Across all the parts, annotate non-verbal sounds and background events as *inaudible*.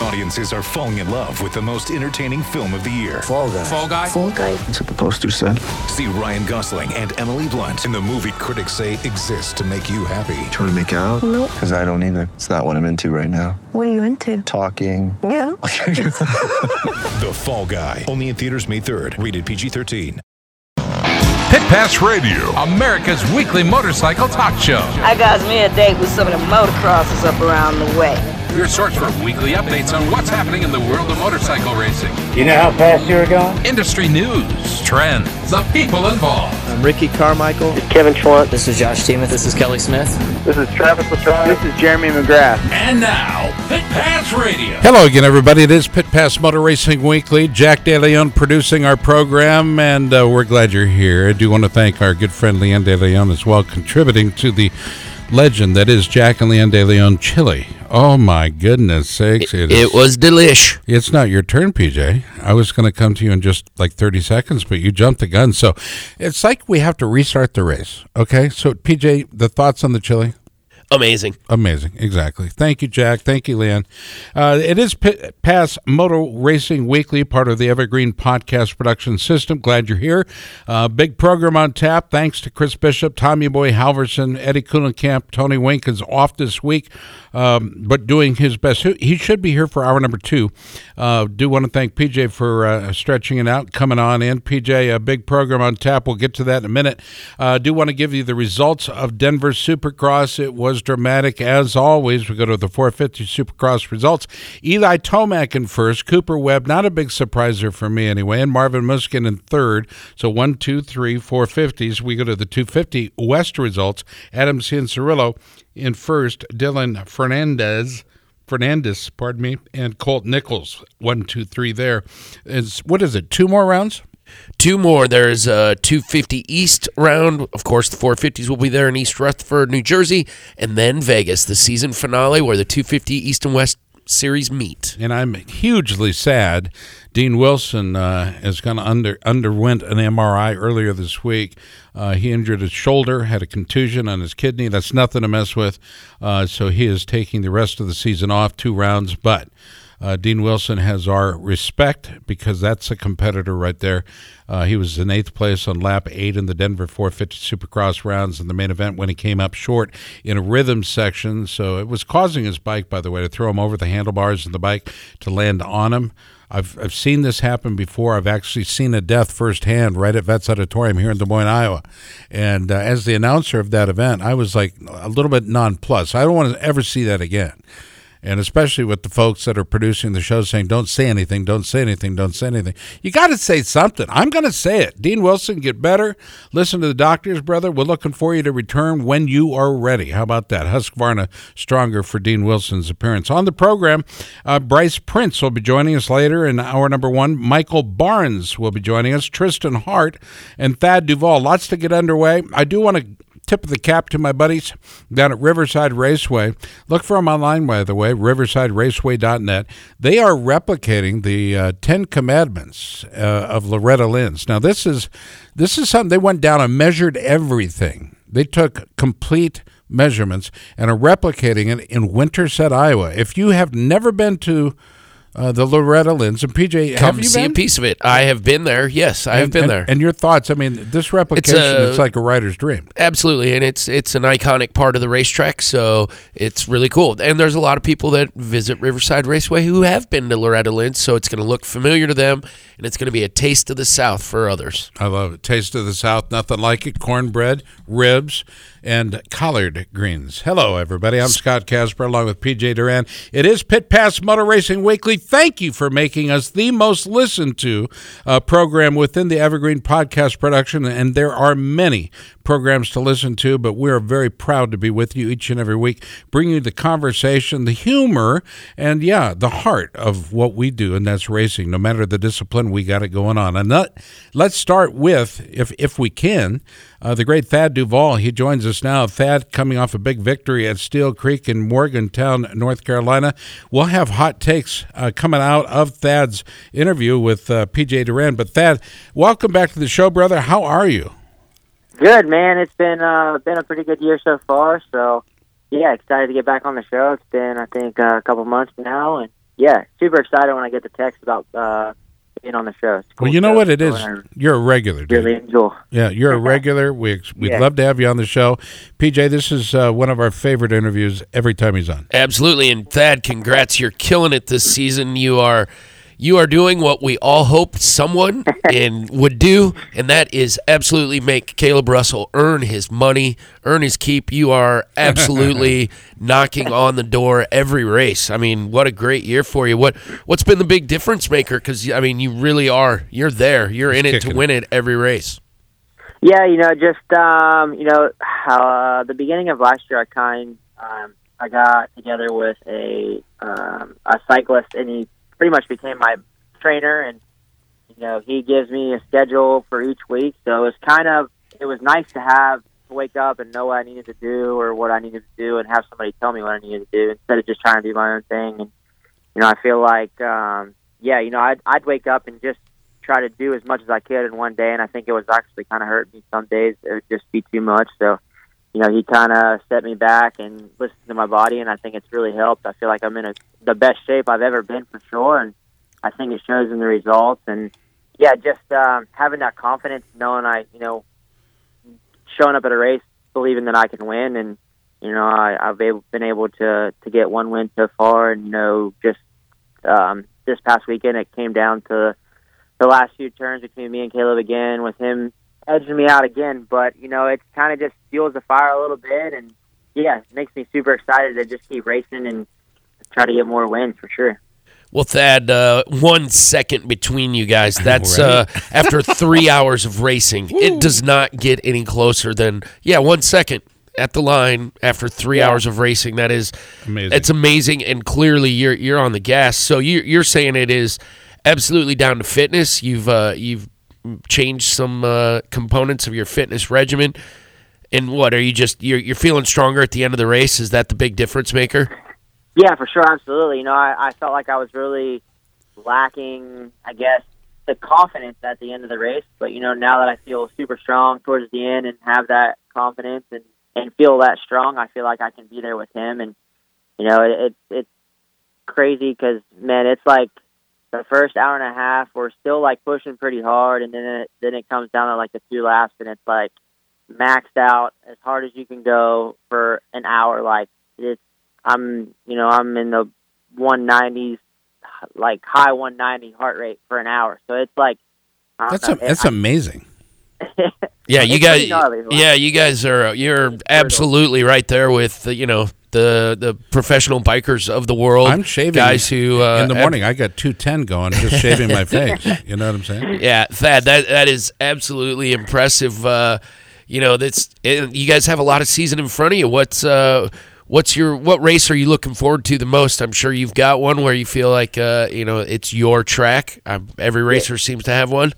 Audiences are falling in love with the most entertaining film of the year. Fall guy. Fall guy. Fall guy. That's what the poster said. See Ryan Gosling and Emily Blunt in the movie critics say exists to make you happy. Trying to make it out? Nope. Because I don't either. It's not what I'm into right now. What are you into? Talking. Yeah. *laughs* *laughs* The Fall Guy. Only in theaters May 3rd. Rated PG-13. Pit Pass Radio, America's weekly motorcycle talk show. I got me a date with some of the motocrossers up around the way. Your source for weekly updates on what's happening in the world of motorcycle racing, You know how fast you're going? industry news, trends, the people involved. I'm Ricky Carmichael. Kevin Schwantz. This is Josh Teemuth. This is Kelly Smith. This is Travis Latrine. This is Jeremy McGrath. And now, Pit Pass Radio. Hello again, everybody. It is Pit Pass Motor Racing Weekly. Jack DeLeon producing our program, and uh, we're glad you're here. I do want to thank our good friend Leanne DeLeon as well, contributing to the legend that is Jack and Leanne DeLeon chili. Oh my goodness sakes! It is- was delish. It's not your turn, PJ. I was going to come to you in just like 30 seconds, but you jumped the gun. So it's like we have to restart the race. Okay. So, PJ, the thoughts on the chili? Amazing. Amazing. Exactly. Thank you, Jack. Thank you, Leanne. Uh, it is Pit Pass Motor Racing Weekly, part of the Evergreen Podcast Production System. Glad you're here. Uh, big program on tap. Thanks to Chris Bishop, Tommy Boy Halverson, Eddie Kuhlenkamp. Tony Wink is off this week, um, but doing his best. He- He should be here for hour number two. Uh, do want to thank PJ for uh, stretching it out, coming on in. PJ, a big program on tap. We'll get to that in a minute. Uh, do want to give you the results of Denver Supercross. It was dramatic as always. We go to the 450 Supercross results. Eli Tomac in first, Cooper Webb, not a big surpriser for me anyway, and Marvin Musquin in third. So one, two, three, four fifties. We go to the 250 West results. Adam Cianciarulo in first, Dylan Fernandez. Fernandez, pardon me, and Colt Nichols. One, two, three. There is what is it? Two more rounds. Two more. There's a 250 East round. Of course, the 450s will be there in East Rutherford, New Jersey, and then Vegas, the season finale where the 250 East and West series meet. and I'm hugely sad. Dean Wilson uh, has gone under underwent an MRI earlier this week. Uh, he injured his shoulder, had a contusion on his kidney. That's nothing to mess with. Uh, so he is taking the rest of the season off, two rounds. But uh, Dean Wilson has our respect because that's a competitor right there. Uh, he was in eighth place on lap eight in the Denver 450 Supercross rounds in the main event when he came up short in a rhythm section. So it was causing his bike, by the way, to throw him over the handlebars of the bike to land on him. I've, I've seen this happen before. I've actually seen a death firsthand right at Vets Auditorium here in Des Moines, Iowa. And uh, as the announcer of that event, I was like a little bit nonplussed. I don't want to ever see that again. And especially with the folks that are producing the show saying, don't say anything, don't say anything, don't say anything. You got to say something. I'm going to say it. Dean Wilson, get better. Listen to the doctors, brother. We're looking for you to return when you are ready. How about that? Husqvarna stronger for Dean Wilson's appearance. On the program, uh, Bryce Prince will be joining us later in hour number one. Michael Barnes will be joining us. Tristan Hart and Thad Duvall. Lots to get underway. I do want to tip of the cap to my buddies down at Riverside Raceway. Look for them online, by the way, riversideraceway.net. They are replicating the uh, Ten Commandments uh, of Loretta Lynn's. Now, this is this is something they went down and measured everything. They took complete measurements and are replicating it in Winterset, Iowa. If you have never been to uh, the Loretta Lynn's and PJ, Come have you see been? a piece of it. I have been there. Yes, I have been and- there. And your thoughts? I mean, this replication a- is like a writer's dream. Absolutely, and it's it's an iconic part of the racetrack, so it's really cool. And there's a lot of people that visit Riverside Raceway who have been to Loretta Lynn's, so it's going to look familiar to them, and it's going to be a taste of the South for others. I love it. Taste of the South, nothing like it. Cornbread, ribs, and collard greens. Hello, everybody. I'm Scott Casper along with PJ Duran. It is Pit Pass Motor Racing Weekly. Thank you for making us the most listened to uh, program within the Evergreen Podcast production, and there are many programs to listen to, but we're very proud to be with you each and every week, bringing you the conversation, the humor, and yeah, the heart of what we do, and that's racing. No matter the discipline, we got it going on. And let, let's start with, if if we can, uh, the great Thad Duvall. He joins us now. Thad coming off a big victory at Steele Creek in Morgantown, North Carolina. We'll have hot takes uh, coming out of Thad's interview with uh, PJ Duran. But Thad, welcome back to the show, brother. How are you? Good man. It's been uh, been a pretty good year so far. So yeah, excited to get back on the show. It's been I think uh, a couple months now, and yeah, super excited when I get the text about uh, being on the show. Cool Well, you know show, what it so is. I You're a regular, dude. Really enjoy. Yeah, you're a regular. We we'd Yeah. love to have you on the show, PJ. This is uh, one of our favorite interviews every time he's on. Absolutely, and Thad, congrats! You're killing it this season. You are, you are doing what we all hoped someone *laughs* and would do, and that is absolutely make Kailub Russell earn his money, earn his keep. You are absolutely *laughs* knocking on the door every race. I mean, what a great year for you. What what's been the big difference maker? Because I mean, you really are. You're there. You're in it to win it every race. Yeah, you know, just um, you know, uh, the beginning of last year, I kind um, I got together with a um, a cyclist, and he pretty much became my trainer, and you know, he gives me a schedule for each week. So it was kind of it was nice to have to wake up and know what I needed to do or what I needed to do, and have somebody tell me what I needed to do instead of just trying to do my own thing. And you know, I feel like um, yeah, you know, I'd I'd wake up and just try to do as much as I could in one day, and I think it was actually kind of hurt me some days. It would just be too much. So, you know, he kind of set me back and listened to my body, and I think it's really helped. I feel like I'm in a, the best shape I've ever been for sure, and I think it shows in the results. And yeah, just um, having that confidence, knowing I, you know, showing up at a race, believing that I can win, and you know, I, I've able, been able to to get one win so far, and you know, just um, this past weekend, it came down to the last few turns between me and Kailub again, with him edging me out again. But you know, it kind of just fuels the fire a little bit, and yeah, it makes me super excited to just keep racing and try to get more wins for sure. Well, Thad, uh, one second between you guys. *laughs* That's uh, after three *laughs* hours of racing. It does not get any closer than yeah, one second at the line after three hours of racing. That is Amazing. It's amazing, and clearly you're you're on the gas. So you, you're saying it is absolutely down to fitness. You've uh, you've changed some uh, components of your fitness regimen. And what are you just you're you're feeling stronger at the end of the race? Is that the big difference maker? Yeah, for sure, absolutely. You know, I, I felt like I was really lacking, I guess, the confidence at the end of the race. But you know, now that I feel super strong towards the end and have that confidence and and feel that strong, I feel like I can be there with him. And you know, it, it's it's crazy because man, it's like the first hour and a half we're still like pushing pretty hard, and then it then it comes down to like the two laps, and it's like maxed out as hard as you can go for an hour. Like it's I'm you know I'm in the 190s, like high 190 heart rate for an hour. So it's like That's know, a, that's I- amazing. *laughs* Yeah, you guys. gnarly, Yeah, you guys are. You're absolutely right there with the, you know the the professional bikers of the world. I'm shaving guys who uh, in the have- morning. I got two ten going, just *laughs* shaving my face. You know what I'm saying? Yeah, Thad, that that is absolutely impressive. Uh, you know, that's it, you guys have a lot of season in front of you. What's uh, what's your what race are you looking forward to the most? I'm sure you've got one where you feel like uh, you know it's your track. Um, every racer seems to have one.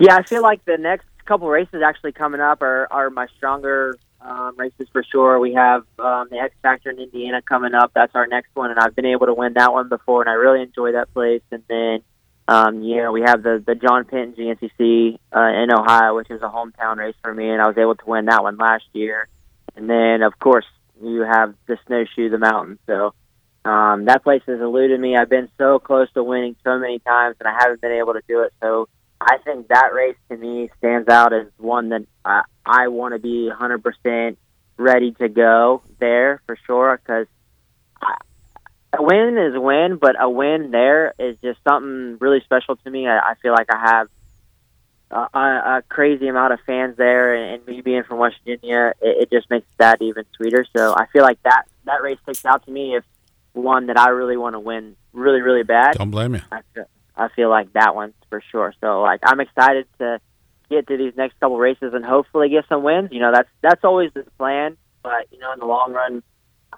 Yeah, I feel like the next couple races actually coming up are, are my stronger um, races for sure. We have um, the X Factor in Indiana coming up. That's our next one, and I've been able to win that one before, and I really enjoy that place. And then, um, know, we have the the John Penton GNCC uh, in Ohio, which is a hometown race for me, and I was able to win that one last year. And then, of course, you have the Snowshoe, the mountain. So um, that place has eluded me. I've been so close to winning so many times, and I haven't been able to do it. So I think that race to me stands out as one that uh, I want to be 100% ready to go there for sure because a win is a win, but a win there is just something really special to me. I, I feel like I have a, a, crazy amount of fans there, and, and me being from West Virginia, it, it just makes that even sweeter. So I feel like that that race sticks out to me if one that I really want to win really, really bad. Don't blame you. I feel, I feel like that one's for sure. So like I'm excited to get to these next couple races and hopefully get some wins. You know, that's that's always the plan. But you know, in the long run,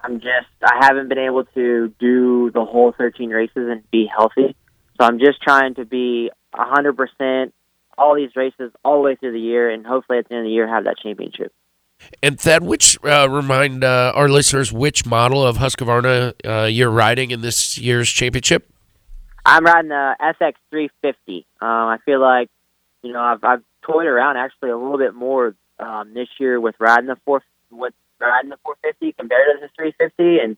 I'm just I haven't been able to do the whole 13 races and be healthy. So I'm just trying to be 100% all these races all the way through the year, and hopefully at the end of the year have that championship. And Thad, which uh, remind uh, our listeners which model of Husqvarna uh, you're riding in this year's championship? I'm riding the FX350. Um, I feel like, you know, I've, I've toyed around actually a little bit more um, this year with riding the four with riding the 450 compared to the 350. And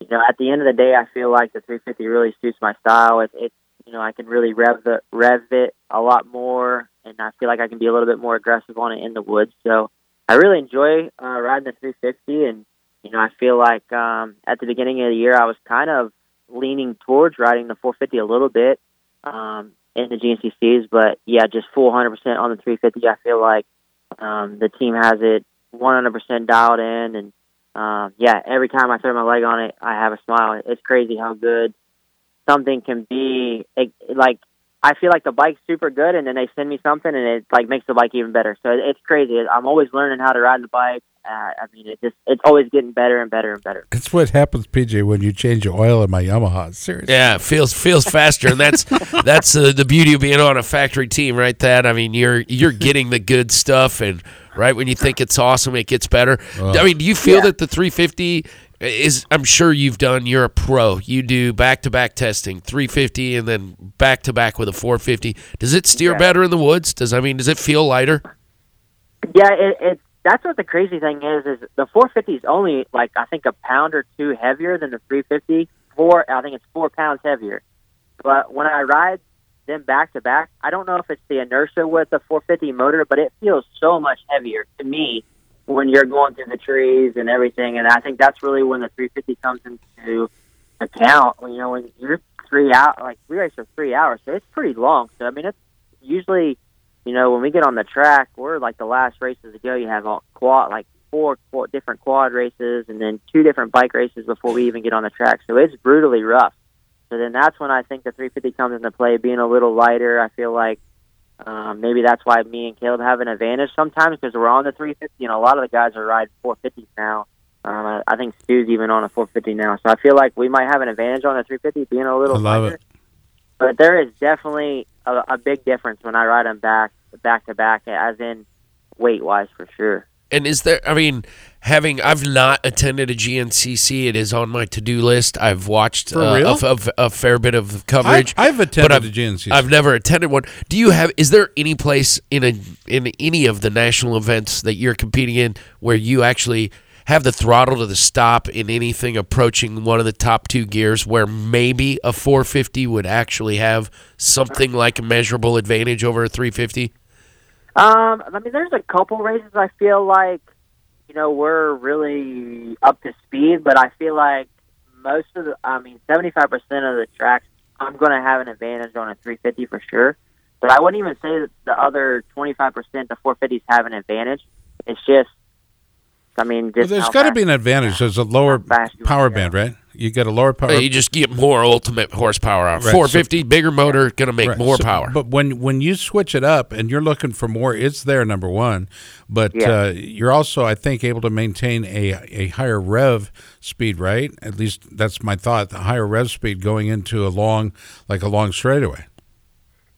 you know, at the end of the day, I feel like the 350 really suits my style. It, it you know, I can really rev the rev it a lot more, and I feel like I can be a little bit more aggressive on it in the woods. So I really enjoy uh, riding the 350, and you know, I feel like um, at the beginning of the year, I was kind of leaning towards riding the 450 a little bit um, in the GNCCs, but yeah, just full 100% on the 350. I feel like um, the team has it 100% dialed in, and um, yeah, every time I throw my leg on it, I have a smile. It's crazy how good something can be. It, like I feel like the bike's super good, and then they send me something, and it like makes the bike even better. So it, it's crazy. I'm always learning how to ride the bike. Uh, I mean, it just it's always getting better and better and better. It's what happens, PJ, when you change the oil in my Yamaha. Seriously. Yeah, it feels feels faster, and that's *laughs* that's uh, the beauty of being on a factory team, right? That I mean, you're you're getting the good stuff, and right when you think it's awesome, it gets better. I mean, do you feel Yeah. that the 350 is? I'm sure you've done. You're a pro. You do back to back testing, 350, and then back to back with a 450. Does it steer Yeah. better in the woods? Does I mean, does it feel lighter? Yeah, it, it that's what the crazy thing is. Is the 450 is only like I think a pound or two heavier than the 350. Four, I think it's four pounds heavier. But when I ride them back to back, I don't know if it's the inertia with the 450 motor, but it feels so much heavier to me when you're going through the trees and everything. And I think that's really when the 350 comes into account. You know, when you're three out, like we race for three hours, so it's pretty long. So I mean, it's usually you know, when we get on the track, we're like the last races to go. You have all quad, like four, four different quad races, and then two different bike races before we even get on the track. So it's brutally rough. So then that's when I think the 350 comes into play, being a little lighter. I feel like um, maybe that's why me and Kailub have an advantage sometimes because we're on the 350, and a lot of the guys are riding 450s now. Um, I, think Stu's even on a 450 now, so I feel like we might have an advantage on the 350 being a little I love lighter. it. But there is definitely a, a big difference when I ride them back back to back, as in weight wise for sure. And is there? I mean, having I've not attended a GNCC. It is on my to do list. I've watched For uh, real? a, f- a fair bit of coverage. I- I've but attended I've, a GNCC. I've never attended one. Do you have? Is there any place in a in any of the national events that you're competing in where you actually have the throttle to the stop in anything approaching one of the top two gears, where maybe a 450 would actually have something like a measurable advantage over a 350? Um, I mean, there's a couple races I feel like, you know, we're really up to speed, but I feel like most of the, I mean, 75% of the tracks, I'm going to have an advantage on a 350 for sure. But I wouldn't even say that the other 25%, the 450s have an advantage. It's just, I mean, Well, just there's how got to be an advantage. There's a lower How fast you power band, right? You get a lower power. You just get more ultimate horsepower out. Right, 450 bigger motor, going to make Right, more so- power. But when when you switch it up and you're looking for more, it's there number one. But Yeah. uh, you're also, I think, able to maintain a a higher rev speed, right? At least that's my thought. The higher rev speed going into a long, like a long straightaway.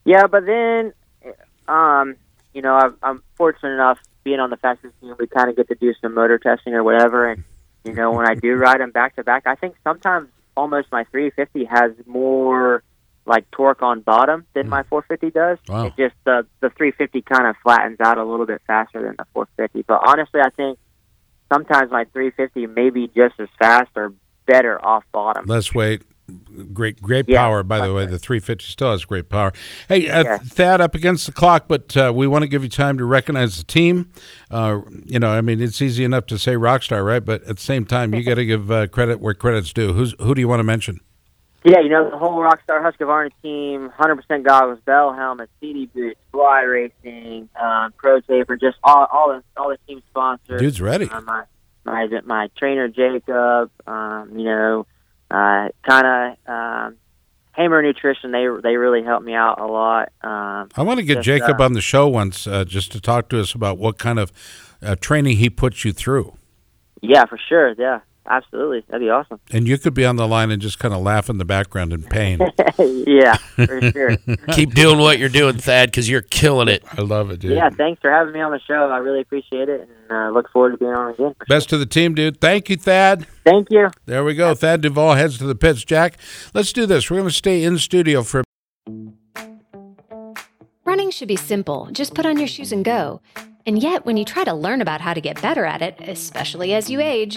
Yeah, but then, um, you know, I'm, I'm fortunate enough being on the fastest team. We kind of get to do some motor testing or whatever, and you know, when I do ride them back to back, I think sometimes almost my 350 has more like torque on bottom than my hmm. 450 does. Wow. It just the the 350 kind of flattens out a little bit faster than the 450. But honestly, I think sometimes my 350 may be just as fast or better off bottom. Less weight, great great Yeah, power. By the way, the 350 still has great power. Hey, uh, Yeah. Thad, up against the clock, but uh, we want to give you time to recognize the team. Uh, you know, I mean, it's easy enough to say Rockstar, right? But at the same time, you got to give uh, credit where credit's due. Who's who do you want to mention? Yeah, you know, the whole Rockstar Husqvarna team, 100% goggles, bell helmets, Sidi boots, fly racing, um, pro taper, just all, all, the, all the team sponsors. Dude's ready. Uh, my, my, my trainer, Jacob, um, you know, uh, kind of um, Hammer Nutrition, they they really helped me out a lot. Um, I want to get just, Jacob uh, on the show once uh, just to talk to us about what kind of uh, training he puts you through. yeah, for sure. Yeah, absolutely. That'd be awesome. And you could be on the line and just kind of laugh in the background in pain. *laughs* yeah, for sure. *laughs* Keep doing what you're doing, Thad, because you're killing it. I love it, dude. yeah, thanks for having me on the show. I really appreciate it, and uh, look forward to being on again. for Best to the team, dude. Thank you, Thad. Thank you. There we go. Thad Duvall heads to the pits. Jack, let's do this. We're going to stay in studio for Running should be simple. Just put on your shoes and go. And yet, when you try to learn about how to get better at it, especially as you age,